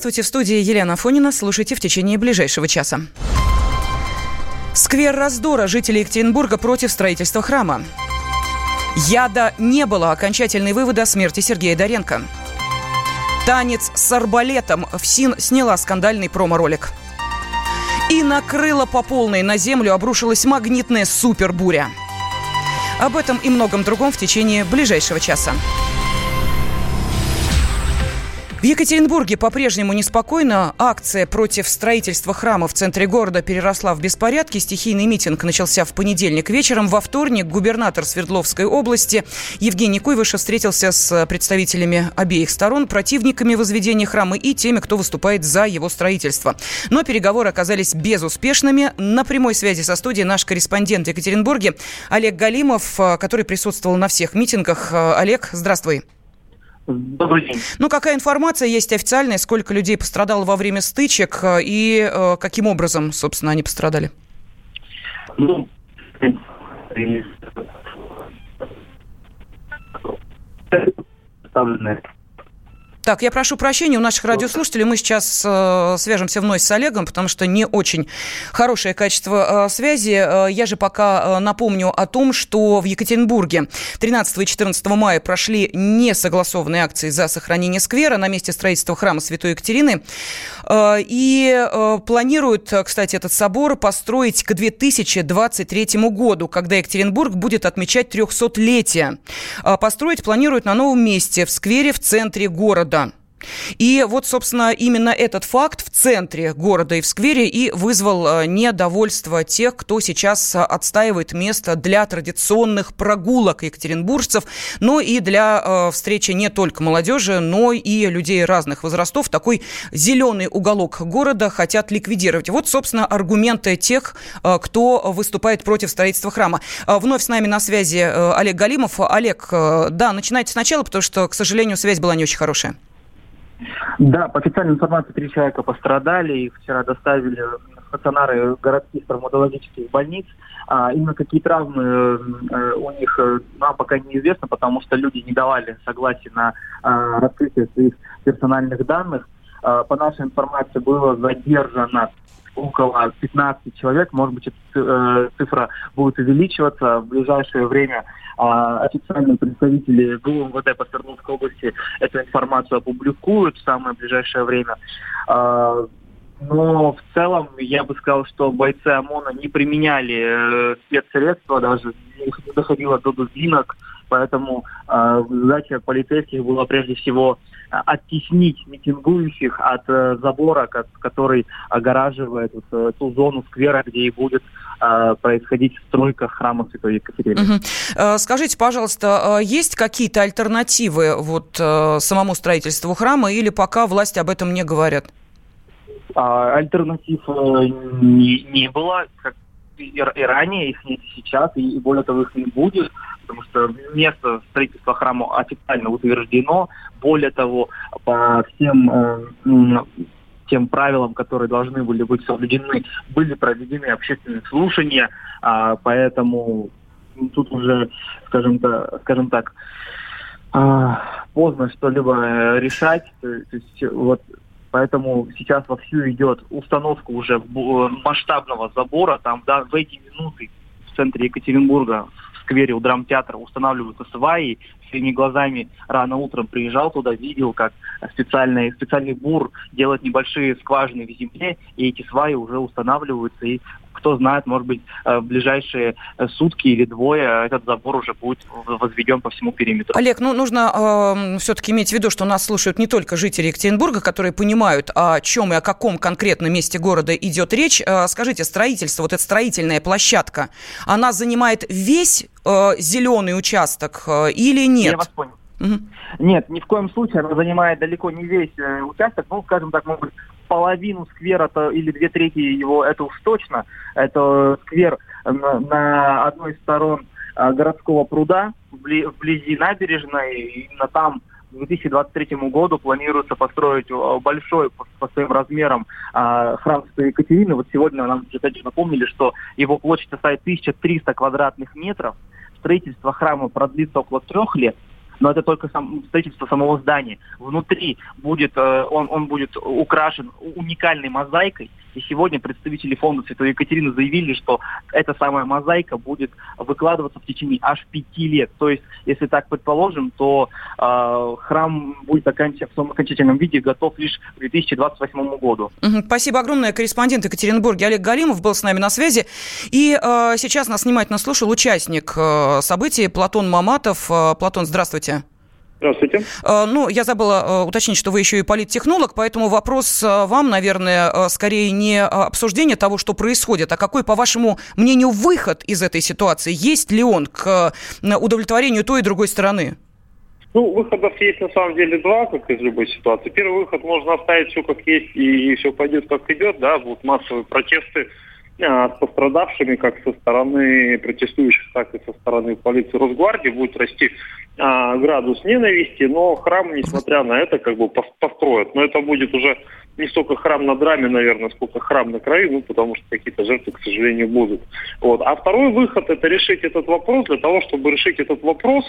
Здравствуйте, в студии Елена Фонина. Слушайте в течение ближайшего часа. Сквер раздора жителей Екатеринбурга против строительства храма. Яда не было. Окончательные выводы о смерти Сергея Доренко. Танец с арбалетом. ФСИН сняла скандальный промо-ролик. И накрыла по полной на землю обрушилась магнитная супербуря. Об этом и многом другом в течение ближайшего часа. В Екатеринбурге по-прежнему неспокойно. Акция против строительства храма в центре города переросла в беспорядки. Стихийный митинг начался в понедельник вечером. Во вторник губернатор Свердловской области Евгений Куйвышев встретился с представителями обеих сторон, противниками возведения храма и теми, кто выступает за его строительство. Но переговоры оказались безуспешными. На прямой связи со студией наш корреспондент Екатеринбурге Олег Галимов, который присутствовал на всех митингах. Олег, здравствуй. Добрый день. Ну, какая информация есть официальная? Сколько людей пострадало во время стычек э, и э, каким образом, собственно, они пострадали? Ну, представлены так, я прошу прощения у наших радиослушателей. Мы сейчас э, свяжемся вновь с Олегом, потому что не очень хорошее качество э, связи. Э, я же пока э, напомню о том, что в Екатеринбурге 13 и 14 мая прошли несогласованные акции за сохранение сквера на месте строительства храма Святой Екатерины. Э, и э, планируют, кстати, этот собор построить к 2023 году, когда Екатеринбург будет отмечать 300-летие. Э, построить планируют на новом месте в сквере в центре города города. И вот, собственно, именно этот факт в центре города и в сквере и вызвал э, недовольство тех, кто сейчас э, отстаивает место для традиционных прогулок екатеринбуржцев, но и для э, встречи не только молодежи, но и людей разных возрастов. Такой зеленый уголок города хотят ликвидировать. Вот, собственно, аргументы тех, кто выступает против строительства храма. Вновь с нами на связи Олег Галимов. Олег, да, начинайте сначала, потому что, к сожалению, связь была не очень хорошая. Да, по официальной информации три человека пострадали, их вчера доставили в стационары городских травматологических больниц. А именно какие травмы э, у них э, нам пока неизвестно, потому что люди не давали согласия на э, раскрытие своих персональных данных. Э, по нашей информации было задержано около 15 человек. Может быть, эта э, цифра будет увеличиваться в ближайшее время. А официальные представители ГУМВД по Свердловской области эту информацию опубликуют в самое ближайшее время. А, но в целом я бы сказал, что бойцы ОМОНа не применяли э, спецсредства, даже не доходило до дубинок, поэтому э, задача полицейских была прежде всего оттеснить митингующих от э, забора, который огораживает вот, э, ту зону сквера, где и будет э, происходить стройка храма Святой Екатерины. Угу. Скажите, пожалуйста, есть какие-то альтернативы вот самому строительству храма или пока власти об этом не говорят? А, альтернатив не, не было, как и, и ранее, их нет сейчас, и, и более того, их не будет потому что место строительства храма официально утверждено. Более того, по всем э, тем правилам, которые должны были быть соблюдены, были проведены общественные слушания, а, поэтому тут уже, скажем, то, скажем так, а, поздно что-либо решать. То есть вот Поэтому сейчас вовсю идет установка уже масштабного забора. Там да, в эти минуты в центре Екатеринбурга сквере у драмтеатра устанавливаются сваи. Своими глазами рано утром приезжал туда, видел, как специальный, специальный бур делает небольшие скважины в земле, и эти сваи уже устанавливаются, и кто знает, может быть, э, в ближайшие э, сутки или двое этот забор уже будет возведен по всему периметру. Олег, ну нужно э, все-таки иметь в виду, что нас слушают не только жители Екатеринбурга, которые понимают, о чем и о каком конкретном месте города идет речь. Э, скажите, строительство, вот эта строительная площадка, она занимает весь э, зеленый участок э, или нет? Я вас понял. Угу. Нет, ни в коем случае она занимает далеко не весь э, участок, ну, скажем так, может быть, половину сквера-то или две трети его, это уж точно. Это сквер на, на одной из сторон а, городского пруда, вблизи набережной. Именно там к 2023 году планируется построить а, большой по, своим размерам а, храм Святой Екатерины. Вот сегодня нам опять напомнили, что его площадь составит 1300 квадратных метров. Строительство храма продлится около трех лет. Но это только сам, строительство самого здания. Внутри будет, э, он, он будет украшен уникальной мозаикой, и сегодня представители фонда Святой Екатерины заявили, что эта самая мозаика будет выкладываться в течение аж пяти лет. То есть, если так предположим, то э, храм будет в своем окончательном виде готов лишь к 2028 году. Спасибо огромное. Корреспондент Екатеринбурге Олег Галимов был с нами на связи. И э, сейчас нас внимательно слушал участник э, событий Платон Маматов. Э, Платон, здравствуйте. Здравствуйте. Э, ну, я забыла э, уточнить, что вы еще и политтехнолог, поэтому вопрос э, вам, наверное, скорее не обсуждение того, что происходит, а какой, по вашему мнению, выход из этой ситуации? Есть ли он к удовлетворению той и другой стороны? Ну, выходов есть на самом деле два, как из любой ситуации. Первый выход можно оставить все как есть и все пойдет как идет, да, будут массовые протесты с пострадавшими как со стороны протестующих, так и со стороны полиции Росгвардии будет расти а, градус ненависти, но храм, несмотря на это, как бы построят. Но это будет уже не столько храм на драме, наверное, сколько храм на краю, ну, потому что какие-то жертвы, к сожалению, будут. Вот. А второй выход – это решить этот вопрос. Для того, чтобы решить этот вопрос,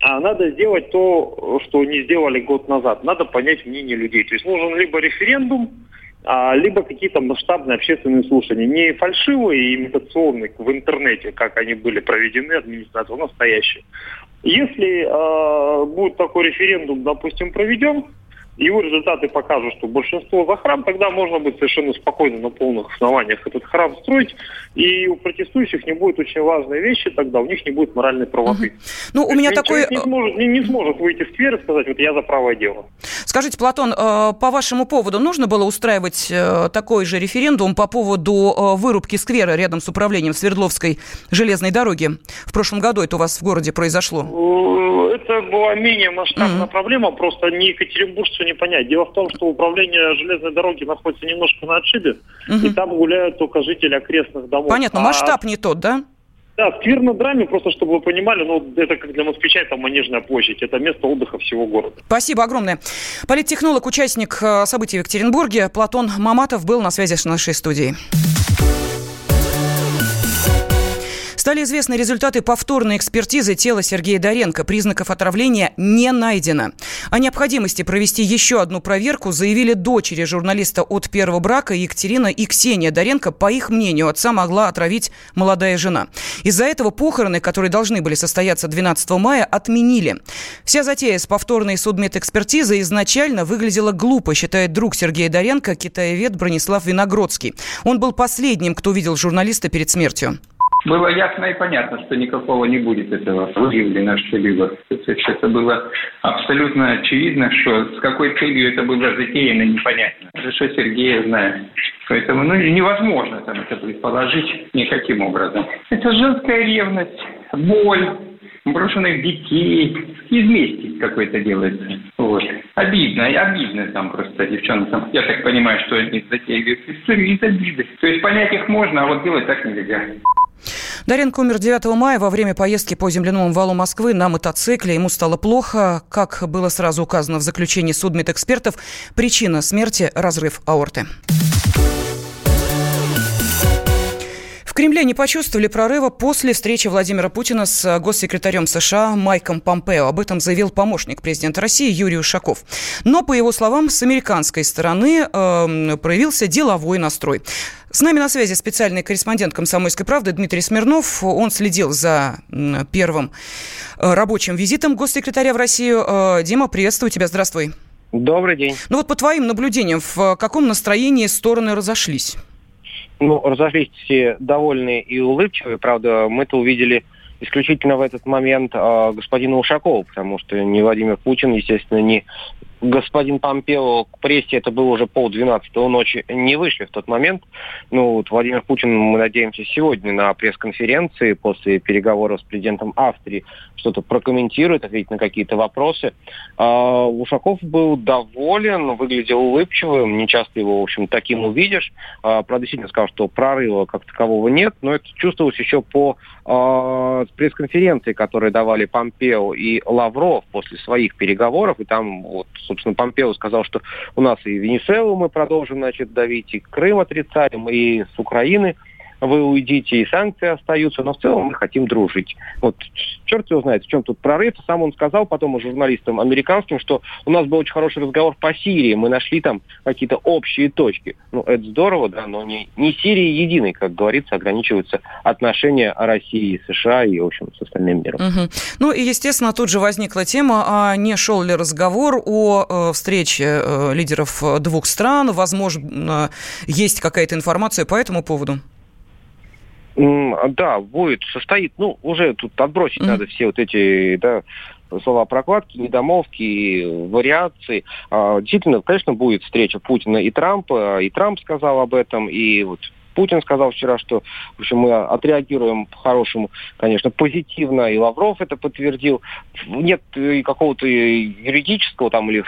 а надо сделать то, что не сделали год назад. Надо понять мнение людей. То есть нужен либо референдум, либо какие-то масштабные общественные слушания. Не фальшивые и имитационные в интернете, как они были проведены администрацией, а настоящие. Если э, будет такой референдум, допустим, проведен, его результаты покажут, что большинство за храм, тогда можно будет совершенно спокойно на полных основаниях этот храм строить, и у протестующих не будет очень важной вещи, тогда у них не будет моральной правоты. Угу. Ну, у меня такой... Не сможет, не, не сможет выйти в сквер и сказать, вот я за правое дело. Скажите, Платон, э, по вашему поводу нужно было устраивать э, такой же референдум по поводу э, вырубки сквера рядом с управлением Свердловской железной дороги? В прошлом году это у вас в городе произошло. Это была менее масштабная угу. проблема, просто не екатеринбуржцы не понять. Дело в том, что управление железной дороги находится немножко на отшибе, угу. и там гуляют только жители окрестных домов. Понятно, а... масштаб не тот, да? Да, сквер на драме, просто чтобы вы понимали, ну, это как для москвича, это Манежная площадь, это место отдыха всего города. Спасибо огромное. Политтехнолог, участник э, событий в Екатеринбурге Платон Маматов был на связи с нашей студией. Стали известны результаты повторной экспертизы тела Сергея Доренко. Признаков отравления не найдено. О необходимости провести еще одну проверку заявили дочери журналиста от первого брака Екатерина и Ксения Доренко. По их мнению, отца могла отравить молодая жена. Из-за этого похороны, которые должны были состояться 12 мая, отменили. Вся затея с повторной судмедэкспертизой изначально выглядела глупо, считает друг Сергея Доренко, китаевед Бронислав Виногродский. Он был последним, кто увидел журналиста перед смертью. Было ясно и понятно, что никакого не будет этого выявлено что-либо. То есть это было абсолютно очевидно, что с какой целью это было затеяно, непонятно. Хорошо Сергея знает. Поэтому ну, невозможно там это предположить никаким образом. Это женская ревность, боль, брошенных детей. Из мести какой-то делается. Вот. Обидно, обидно там просто девчонкам. Я так понимаю, что они затеяли историю из обиды. То есть понять их можно, а вот делать так нельзя. Даренко умер 9 мая во время поездки по земляному валу Москвы на мотоцикле. Ему стало плохо. Как было сразу указано в заключении судмедэкспертов, причина смерти – разрыв аорты. Кремле не почувствовали прорыва после встречи Владимира Путина с госсекретарем США Майком Помпео. Об этом заявил помощник президента России Юрий Ушаков. Но, по его словам, с американской стороны э, проявился деловой настрой. С нами на связи специальный корреспондент «Комсомольской правды» Дмитрий Смирнов. Он следил за первым э, рабочим визитом госсекретаря в Россию. Э, Дима, приветствую тебя. Здравствуй. Добрый день. Ну вот по твоим наблюдениям, в каком настроении стороны разошлись? ну, разошлись все довольные и улыбчивые. Правда, мы-то увидели исключительно в этот момент э, господина Ушакова, потому что ни Владимир Путин, естественно, ни господин Помпео к прессе, это было уже полдвенадцатого ночи, не вышли в тот момент. Ну, вот Владимир Путин, мы надеемся, сегодня на пресс-конференции после переговоров с президентом Австрии что-то прокомментирует, ответит на какие-то вопросы. А, Ушаков был доволен, выглядел улыбчивым, не часто его, в общем, таким увидишь. А, правда, действительно сказал, что прорыва как такового нет, но это чувствовалось еще по а, пресс-конференции, которые давали Помпео и Лавров после своих переговоров, и там вот собственно, Помпео сказал, что у нас и Венесуэлу мы продолжим, значит, давить, и Крым отрицаем, и с Украины вы уйдите, и санкции остаются, но в целом мы хотим дружить. Вот черт его знает, в чем тут прорыв. Сам он сказал потом и журналистам американским, что у нас был очень хороший разговор по Сирии, мы нашли там какие-то общие точки. Ну, это здорово, да, но не, не Сирии единой, как говорится, ограничиваются отношения России, США и, в общем, с остальным миром. Угу. Ну и, естественно, тут же возникла тема, а не шел ли разговор о э, встрече э, лидеров двух стран, возможно, есть какая-то информация по этому поводу? Да, будет, состоит, ну, уже тут отбросить mm-hmm. надо все вот эти, да, слова прокладки, недомолвки, вариации. А, действительно, конечно, будет встреча Путина и Трампа, и Трамп сказал об этом, и вот Путин сказал вчера, что в общем, мы отреагируем по-хорошему, конечно, позитивно, и Лавров это подтвердил. Нет какого-то юридического там или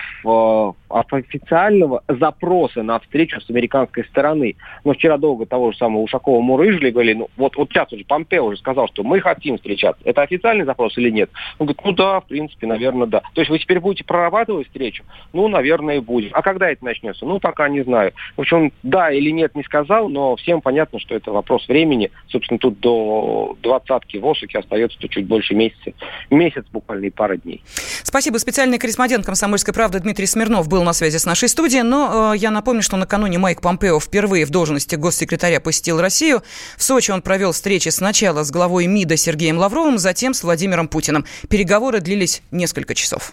официального запроса на встречу с американской стороны. Но вчера долго того же самого Ушакова мурыжили, говорили, ну вот, вот сейчас уже Помпео уже сказал, что мы хотим встречаться. Это официальный запрос или нет? Он говорит, ну да, в принципе, наверное, да. То есть вы теперь будете прорабатывать встречу? Ну, наверное, и будем. А когда это начнется? Ну, пока не знаю. В общем, да или нет не сказал, но всем понятно, что это вопрос времени. Собственно, тут до двадцатки в Осаке остается чуть больше месяца. Месяц буквально и пара дней. Спасибо. Специальный корреспондент «Комсомольской правды» Дмитрий Смирнов был на связи с нашей студией, но э, я напомню, что накануне Майк Помпео впервые в должности госсекретаря посетил Россию. В Сочи он провел встречи сначала с главой МИДа Сергеем Лавровым, затем с Владимиром Путиным. Переговоры длились несколько часов.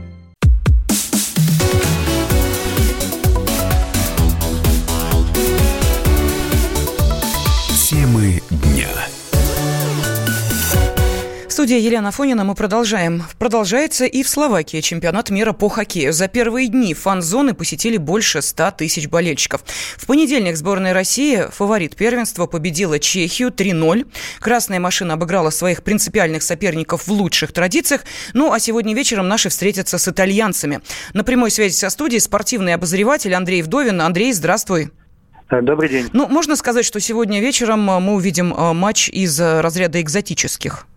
Студии Елена Фонина мы продолжаем. Продолжается и в Словакии чемпионат мира по хоккею. За первые дни фан-зоны посетили больше 100 тысяч болельщиков. В понедельник сборная России, фаворит первенства, победила Чехию 3-0. Красная машина обыграла своих принципиальных соперников в лучших традициях. Ну, а сегодня вечером наши встретятся с итальянцами. На прямой связи со студией спортивный обозреватель Андрей Вдовин. Андрей, здравствуй. Добрый день. Ну, можно сказать, что сегодня вечером мы увидим э, матч из э, разряда экзотических?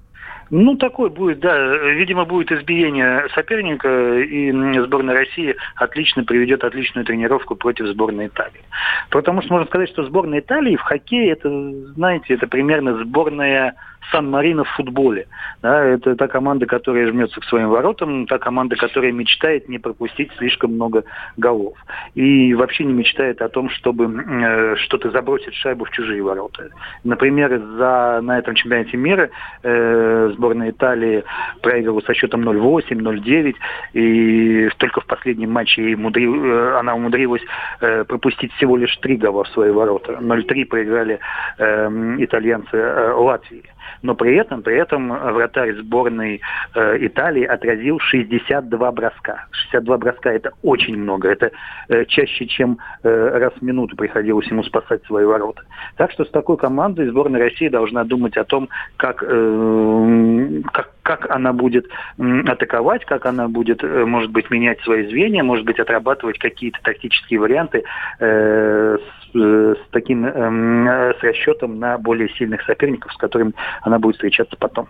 Ну, такой будет, да. Видимо, будет избиение соперника, и сборная России отлично приведет отличную тренировку против сборной Италии. Потому что можно сказать, что сборная Италии в хоккее, это, знаете, это примерно сборная Сан-Марино в футболе. Да, это та команда, которая жмется к своим воротам, та команда, которая мечтает не пропустить слишком много голов. И вообще не мечтает о том, чтобы э, что-то забросить шайбу в чужие ворота. Например, за, на этом чемпионате мира э, сборная Италии проигрывала со счетом 0-8, 0-9, и только в последнем матче мудри, э, она умудрилась э, пропустить всего лишь три гола в свои ворота. 0-3 проиграли э, итальянцы э, Латвии но при этом, при этом вратарь сборной э, Италии отразил 62 броска. 62 броска это очень много, это э, чаще, чем э, раз в минуту приходилось ему спасать свои ворота. Так что с такой командой сборная России должна думать о том, как, э, как, как она будет атаковать, как она будет, э, может быть, менять свои звенья, может быть, отрабатывать какие-то тактические варианты э, с, э, с таким э, с расчетом на более сильных соперников, с которыми она будет встречаться потом.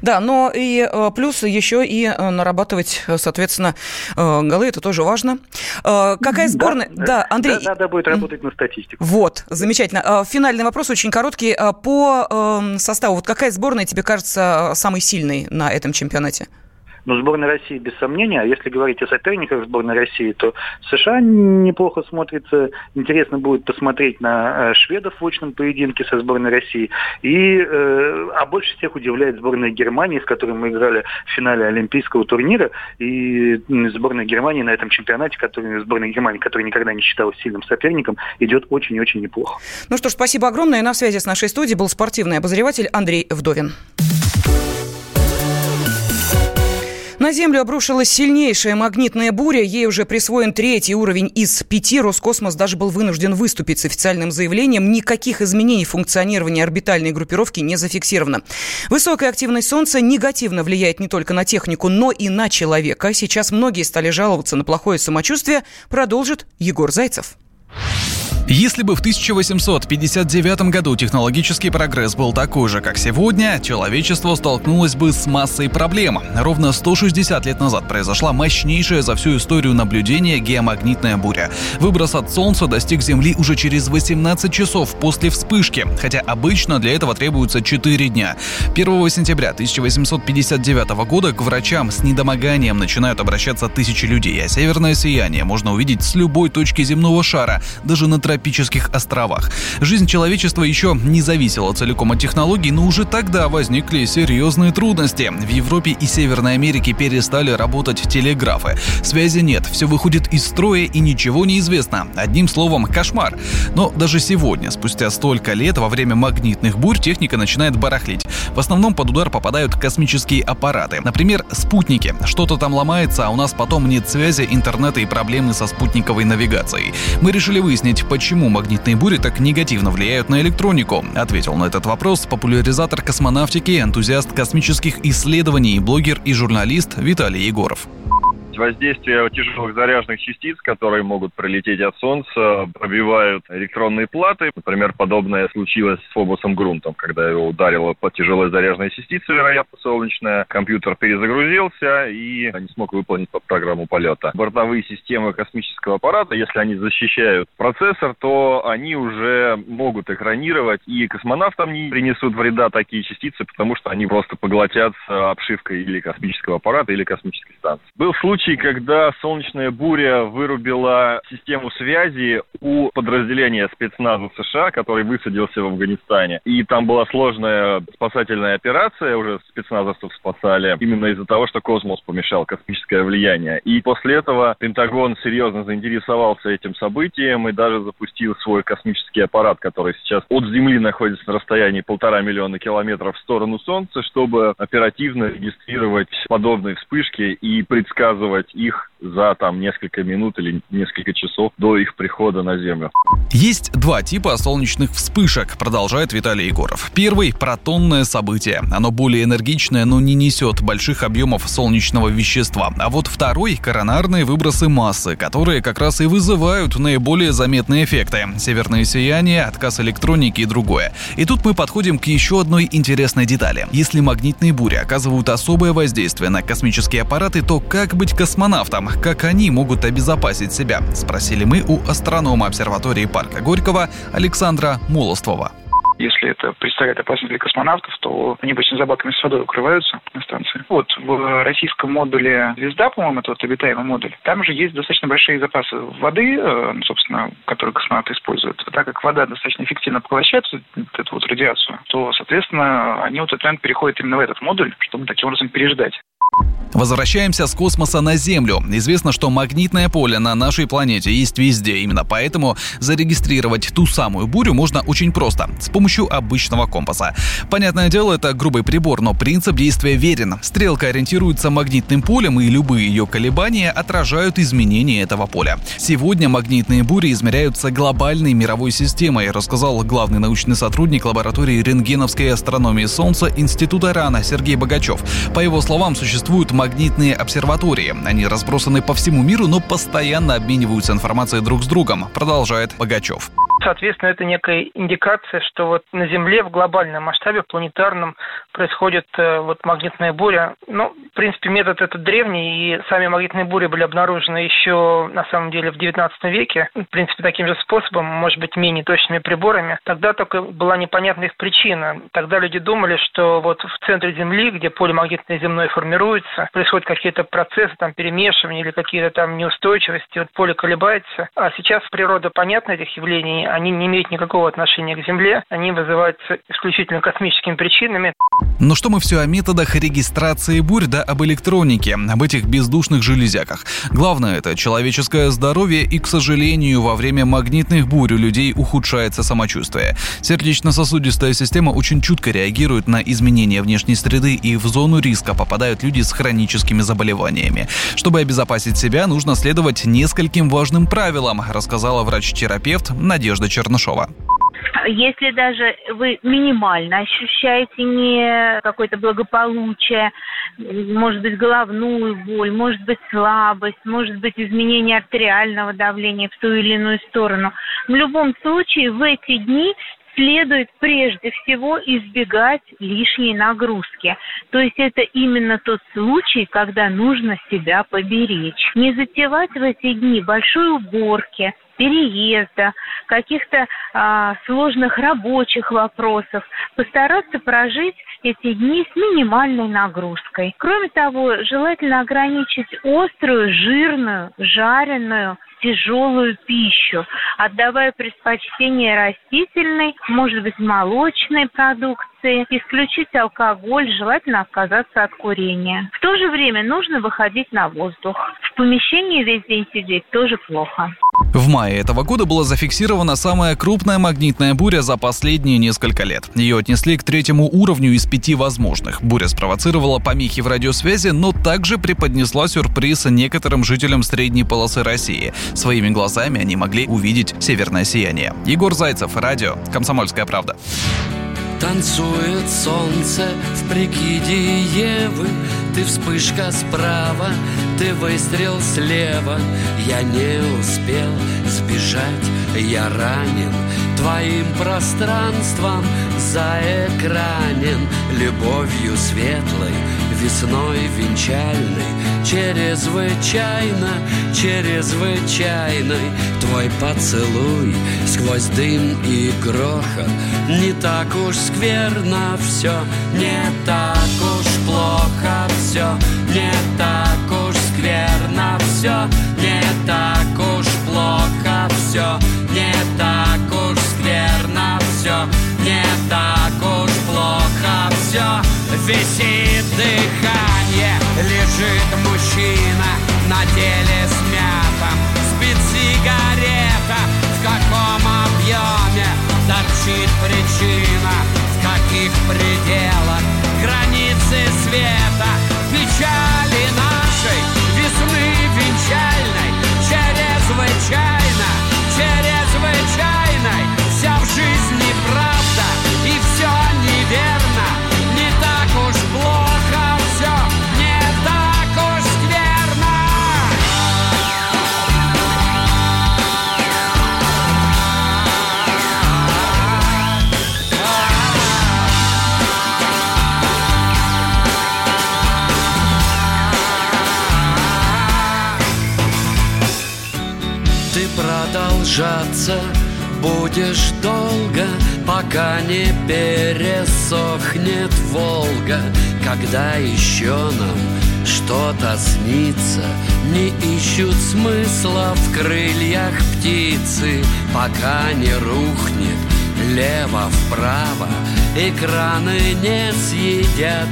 Да, но и э, плюс еще и нарабатывать, соответственно, голы, это тоже важно. Какая сборная... Да, да Андрей... Да, надо будет работать на статистику. Вот, замечательно. Финальный вопрос очень короткий. По эм, составу, вот какая сборная тебе кажется самой сильной на этом чемпионате? Но сборная России без сомнения, а если говорить о соперниках сборной России, то США неплохо смотрится. Интересно будет посмотреть на э, шведов в очном поединке со сборной России. И, э, а больше всех удивляет сборная Германии, с которой мы играли в финале Олимпийского турнира. И сборная Германии на этом чемпионате, который, сборная Германии, которая никогда не считалась сильным соперником, идет очень-очень неплохо. Ну что ж, спасибо огромное. На связи с нашей студией был спортивный обозреватель Андрей Вдовин. На Землю обрушилась сильнейшая магнитная буря. Ей уже присвоен третий уровень из пяти. Роскосмос даже был вынужден выступить с официальным заявлением. Никаких изменений функционирования орбитальной группировки не зафиксировано. Высокая активность Солнца негативно влияет не только на технику, но и на человека. Сейчас многие стали жаловаться на плохое самочувствие. Продолжит Егор Зайцев. Если бы в 1859 году технологический прогресс был такой же, как сегодня, человечество столкнулось бы с массой проблем. Ровно 160 лет назад произошла мощнейшая за всю историю наблюдения геомагнитная буря. Выброс от Солнца достиг Земли уже через 18 часов после вспышки, хотя обычно для этого требуется 4 дня. 1 сентября 1859 года к врачам с недомоганием начинают обращаться тысячи людей, а северное сияние можно увидеть с любой точки земного шара, даже на тропических островах. Жизнь человечества еще не зависела целиком от технологий, но уже тогда возникли серьезные трудности. В Европе и Северной Америке перестали работать телеграфы. Связи нет, все выходит из строя и ничего не известно. Одним словом, кошмар. Но даже сегодня, спустя столько лет, во время магнитных бурь техника начинает барахлить. В основном под удар попадают космические аппараты. Например, спутники. Что-то там ломается, а у нас потом нет связи, интернета и проблемы со спутниковой навигацией. Мы решили выяснить, почему почему магнитные бури так негативно влияют на электронику? Ответил на этот вопрос популяризатор космонавтики, энтузиаст космических исследований, блогер и журналист Виталий Егоров воздействие тяжелых заряженных частиц, которые могут пролететь от Солнца, пробивают электронные платы. Например, подобное случилось с Фобосом Грунтом, когда его ударила по тяжелой заряженной частице, вероятно, солнечная. Компьютер перезагрузился и не смог выполнить программу полета. Бортовые системы космического аппарата, если они защищают процессор, то они уже могут экранировать, и космонавтам не принесут вреда такие частицы, потому что они просто поглотятся обшивкой или космического аппарата, или космической станции. Был случай случай, когда солнечная буря вырубила систему связи у подразделения спецназа США, который высадился в Афганистане. И там была сложная спасательная операция, уже спецназовцев спасали, именно из-за того, что космос помешал, космическое влияние. И после этого Пентагон серьезно заинтересовался этим событием и даже запустил свой космический аппарат, который сейчас от Земли находится на расстоянии полтора миллиона километров в сторону Солнца, чтобы оперативно регистрировать подобные вспышки и предсказывать сделать их за там несколько минут или несколько часов до их прихода на Землю. Есть два типа солнечных вспышек, продолжает Виталий Егоров. Первый – протонное событие. Оно более энергичное, но не несет больших объемов солнечного вещества. А вот второй – коронарные выбросы массы, которые как раз и вызывают наиболее заметные эффекты. Северное сияние, отказ электроники и другое. И тут мы подходим к еще одной интересной детали. Если магнитные бури оказывают особое воздействие на космические аппараты, то как быть Как они могут обезопасить себя? Спросили мы у астронома обсерватории парка Горького Александра Молоствова если это представляет опасность для космонавтов, то они обычно за баками с водой укрываются на станции. Вот в российском модуле «Звезда», по-моему, это вот обитаемый модуль, там же есть достаточно большие запасы воды, э, собственно, которые космонавты используют. А так как вода достаточно эффективно поглощает вот эту вот радиацию, то, соответственно, они вот этот момент переходят именно в этот модуль, чтобы таким образом переждать. Возвращаемся с космоса на Землю. Известно, что магнитное поле на нашей планете есть везде. Именно поэтому зарегистрировать ту самую бурю можно очень просто, с помощью обычного компаса. Понятное дело, это грубый прибор, но принцип действия верен. Стрелка ориентируется магнитным полем, и любые ее колебания отражают изменения этого поля. Сегодня магнитные бури измеряются глобальной мировой системой, рассказал главный научный сотрудник лаборатории рентгеновской астрономии Солнца Института РАНа Сергей Богачев. По его словам, существуют магнитные обсерватории. Они разбросаны по всему миру, но постоянно обмениваются информацией друг с другом, продолжает Богачев. Соответственно, это некая индикация, что вот на Земле в глобальном масштабе, планетарном, происходит э, вот магнитная буря. Ну, в принципе, метод этот древний, и сами магнитные бури были обнаружены еще, на самом деле, в XIX веке. В принципе, таким же способом, может быть, менее точными приборами. Тогда только была непонятна их причина. Тогда люди думали, что вот в центре Земли, где поле магнитное земное формируется, происходят какие-то процессы, там, перемешивания или какие-то там неустойчивости, вот поле колебается. А сейчас природа понятна этих явлений, они, не имеют никакого отношения к Земле, они вызываются исключительно космическими причинами. Но что мы все о методах регистрации бурь, да об электронике, об этих бездушных железяках. Главное это человеческое здоровье и, к сожалению, во время магнитных бурь у людей ухудшается самочувствие. Сердечно-сосудистая система очень чутко реагирует на изменения внешней среды и в зону риска попадают люди с хроническими заболеваниями. Чтобы обезопасить себя, нужно следовать нескольким важным правилам, рассказала врач-терапевт Надежда Чернышова если даже вы минимально ощущаете не какое-то благополучие, может быть головную боль, может быть слабость, может быть изменение артериального давления в ту или иную сторону. В любом случае в эти дни следует прежде всего избегать лишней нагрузки. То есть это именно тот случай, когда нужно себя поберечь. Не затевать в эти дни большой уборки, переезда, каких-то а, сложных рабочих вопросов, постараться прожить эти дни с минимальной нагрузкой. Кроме того, желательно ограничить острую, жирную, жареную, тяжелую пищу, отдавая предпочтение растительной, может быть, молочной продукции, исключить алкоголь, желательно отказаться от курения. В то же время нужно выходить на воздух. В помещении весь день сидеть тоже плохо. В мае этого года была зафиксирована самая крупная магнитная буря за последние несколько лет. Ее отнесли к третьему уровню из пяти возможных. Буря спровоцировала помехи в радиосвязи, но также преподнесла сюрприз некоторым жителям средней полосы России. Своими глазами они могли увидеть северное сияние. Егор Зайцев, радио «Комсомольская правда». Танцует солнце в прикиде Евы Ты вспышка справа, ты выстрел слева. Я не успел сбежать, я ранен. Твоим пространством заэкранен Любовью светлой весной венчальной Чрезвычайно, чрезвычайной. Твой поцелуй сквозь дым и грохот Не так уж скверно все, не так уж плохо все Не так уж скверно все, не так уж плохо все Не так уж скверно все, не так уж плохо все Висит дыхание, лежит мужчина на теле смятом Спит сигарета, в каком объеме торчит причина В каких пределах? Границы света Печали будешь долго, пока не пересохнет Волга, когда еще нам что-то снится, не ищут смысла в крыльях птицы, пока не рухнет лево-вправо, экраны не съедят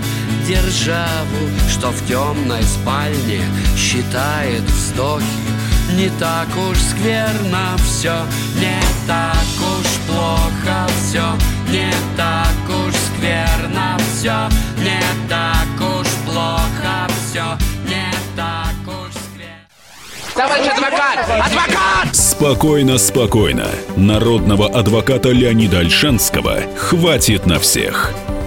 державу, что в темной спальне считает вздохи не так уж скверно все, не так уж плохо все, не так уж скверно все, не так уж плохо все, не так уж скверно. Товарищ адвокат! Адвокат! Спокойно, спокойно. Народного адвоката Леонида Альшанского хватит на всех.